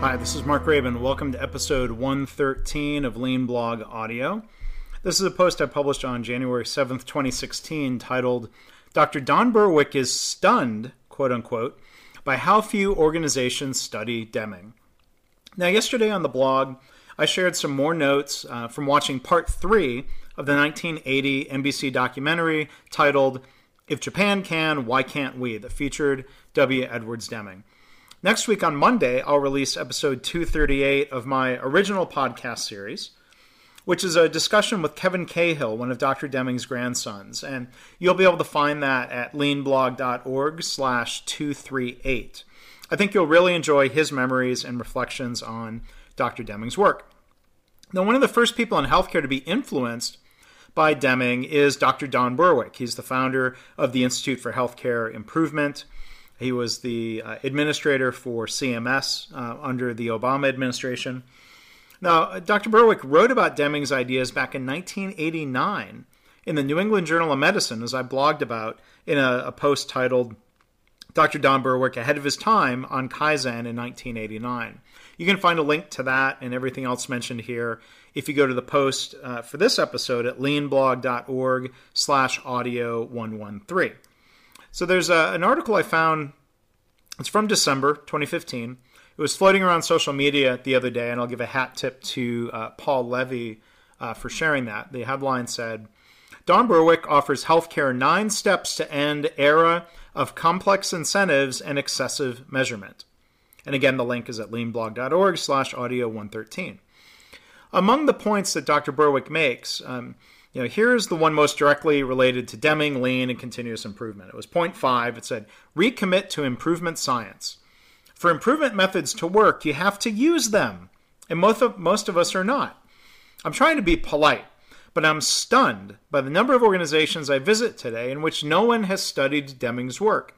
Hi, this is Mark Graban. Welcome to episode 113 of Lean Blog Audio. This is a post I published on January 7th, 2016, titled Dr. Don Berwick is stunned, quote unquote, by how few organizations study Deming. Now, yesterday on the blog, I shared some more notes uh, from watching part three of the 1980 NBC documentary titled If Japan Can, Why Can't We? that featured W. Edwards Deming. Next week on Monday, I'll release episode 238 of my original podcast series, which is a discussion with Kevin Cahill, one of Dr. Deming's grandsons. And you'll be able to find that at leanblog.org slash 238. I think you'll really enjoy his memories and reflections on Dr. Deming's work. Now, one of the first people in healthcare to be influenced by Deming is Dr. Don Berwick. He's the founder of the Institute for Healthcare Improvement. He was the uh, administrator for CMS uh, under the Obama administration. Now, Dr. Berwick wrote about Deming's ideas back in 1989 in the New England Journal of Medicine, as I blogged about in a, a post titled Dr. Don Berwick Ahead of His Time on Kaizen in 1989. You can find a link to that and everything else mentioned here if you go to the post uh, for this episode at leanblog.org slash audio 113. So there's a, an article I found, it's from December 2015. It was floating around social media the other day, and I'll give a hat tip to uh, Paul Levy uh, for sharing that. The headline said, Don Berwick offers healthcare nine steps to end era of complex incentives and excessive measurement. And again, the link is at leanblog.org slash audio 113. Among the points that Dr. Berwick makes, um, you know, here's the one most directly related to Deming, lean, and continuous improvement. It was point five. It said, recommit to improvement science. For improvement methods to work, you have to use them. And most of, most of us are not. I'm trying to be polite, but I'm stunned by the number of organizations I visit today in which no one has studied Deming's work.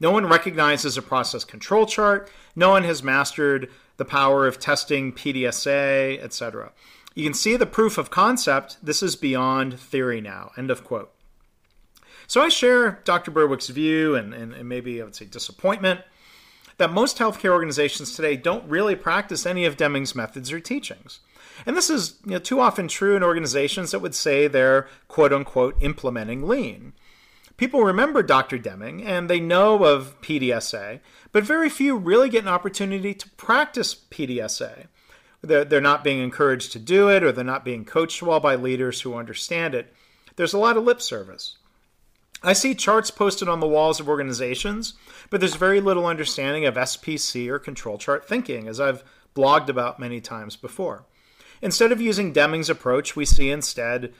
No one recognizes a process control chart. No one has mastered the power of testing PDSA, etc. You can see the proof of concept. This is beyond theory now. End of quote. So I share Dr. Berwick's view and, and, and maybe I would say disappointment that most healthcare organizations today don't really practice any of Deming's methods or teachings. And this is you know, too often true in organizations that would say they're quote unquote implementing lean. People remember Dr. Deming and they know of PDSA, but very few really get an opportunity to practice PDSA. They're, they're not being encouraged to do it or they're not being coached well by leaders who understand it. There's a lot of lip service. I see charts posted on the walls of organizations, but there's very little understanding of SPC or control chart thinking, as I've blogged about many times before. Instead of using Deming's approach, we see instead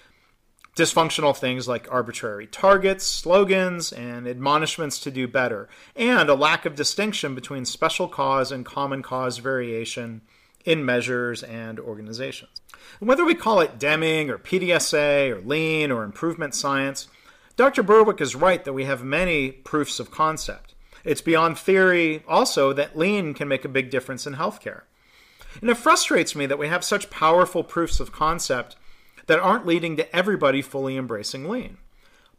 dysfunctional things like arbitrary targets, slogans, and admonishments to do better, and a lack of distinction between special cause and common cause variation in measures and organizations. And whether we call it Deming or PDSA or lean or improvement science, Dr. Berwick is right that we have many proofs of concept. It's beyond theory also that lean can make a big difference in healthcare. And it frustrates me that we have such powerful proofs of concept that aren't leading to everybody fully embracing lean.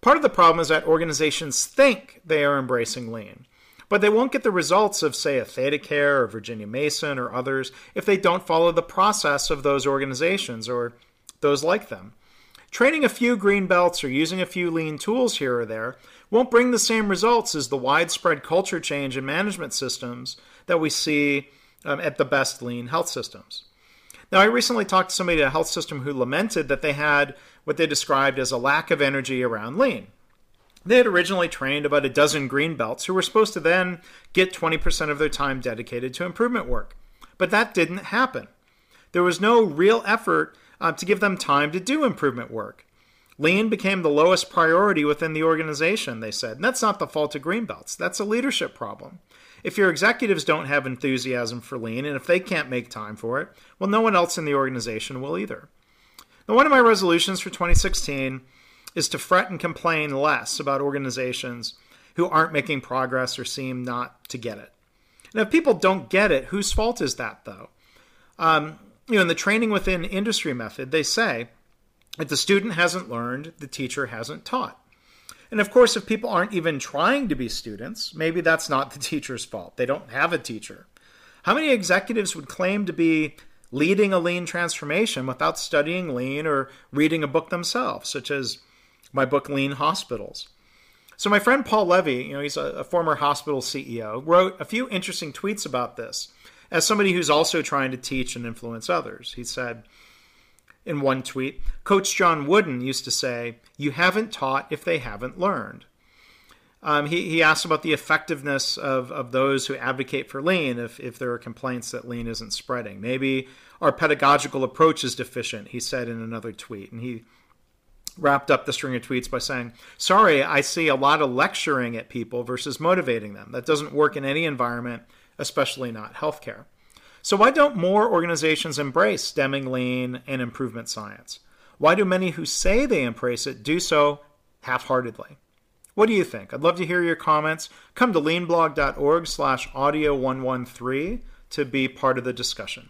Part of the problem is that organizations think they are embracing lean, but they won't get the results of, say, a ThedaCare or Virginia Mason or others if they don't follow the process of those organizations or those like them. Training a few green belts or using a few lean tools here or there won't bring the same results as the widespread culture change in management systems that we see um, at the best lean health systems. Now, I recently talked to somebody at a health system who lamented that they had what they described as a lack of energy around lean. They had originally trained about a dozen green belts who were supposed to then get 20% of their time dedicated to improvement work. But that didn't happen. There was no real effort uh, to give them time to do improvement work. Lean became the lowest priority within the organization, they said. And that's not the fault of greenbelts. That's a leadership problem. If your executives don't have enthusiasm for lean, and if they can't make time for it, well, no one else in the organization will either. Now, one of my resolutions for 2016 is to fret and complain less about organizations who aren't making progress or seem not to get it. And if people don't get it, whose fault is that, though? Um, you know, in the training within industry method, they say if the student hasn't learned, the teacher hasn't taught. And of course, if people aren't even trying to be students, maybe that's not the teacher's fault. They don't have a teacher. How many executives would claim to be leading a lean transformation without studying lean or reading a book themselves, such as my book Lean Hospitals? So my friend Paul Levy, you know, he's a, a former hospital CEO, wrote a few interesting tweets about this. As somebody who's also trying to teach and influence others, he said in one tweet, Coach John Wooden used to say, "You haven't taught if they haven't learned." Um, he, he asked about the effectiveness of, of those who advocate for lean if, if there are complaints that lean isn't spreading. Maybe our pedagogical approach is deficient, he said in another tweet. And he wrapped up the string of tweets by saying, Sorry, I see a lot of lecturing at people versus motivating them. That doesn't work in any environment, especially not healthcare. So, why don't more organizations embrace Deming lean and improvement science? Why do many who say they embrace it do so half heartedly? What do you think? I'd love to hear your comments. Come to leanblog.org slash audio113 to be part of the discussion.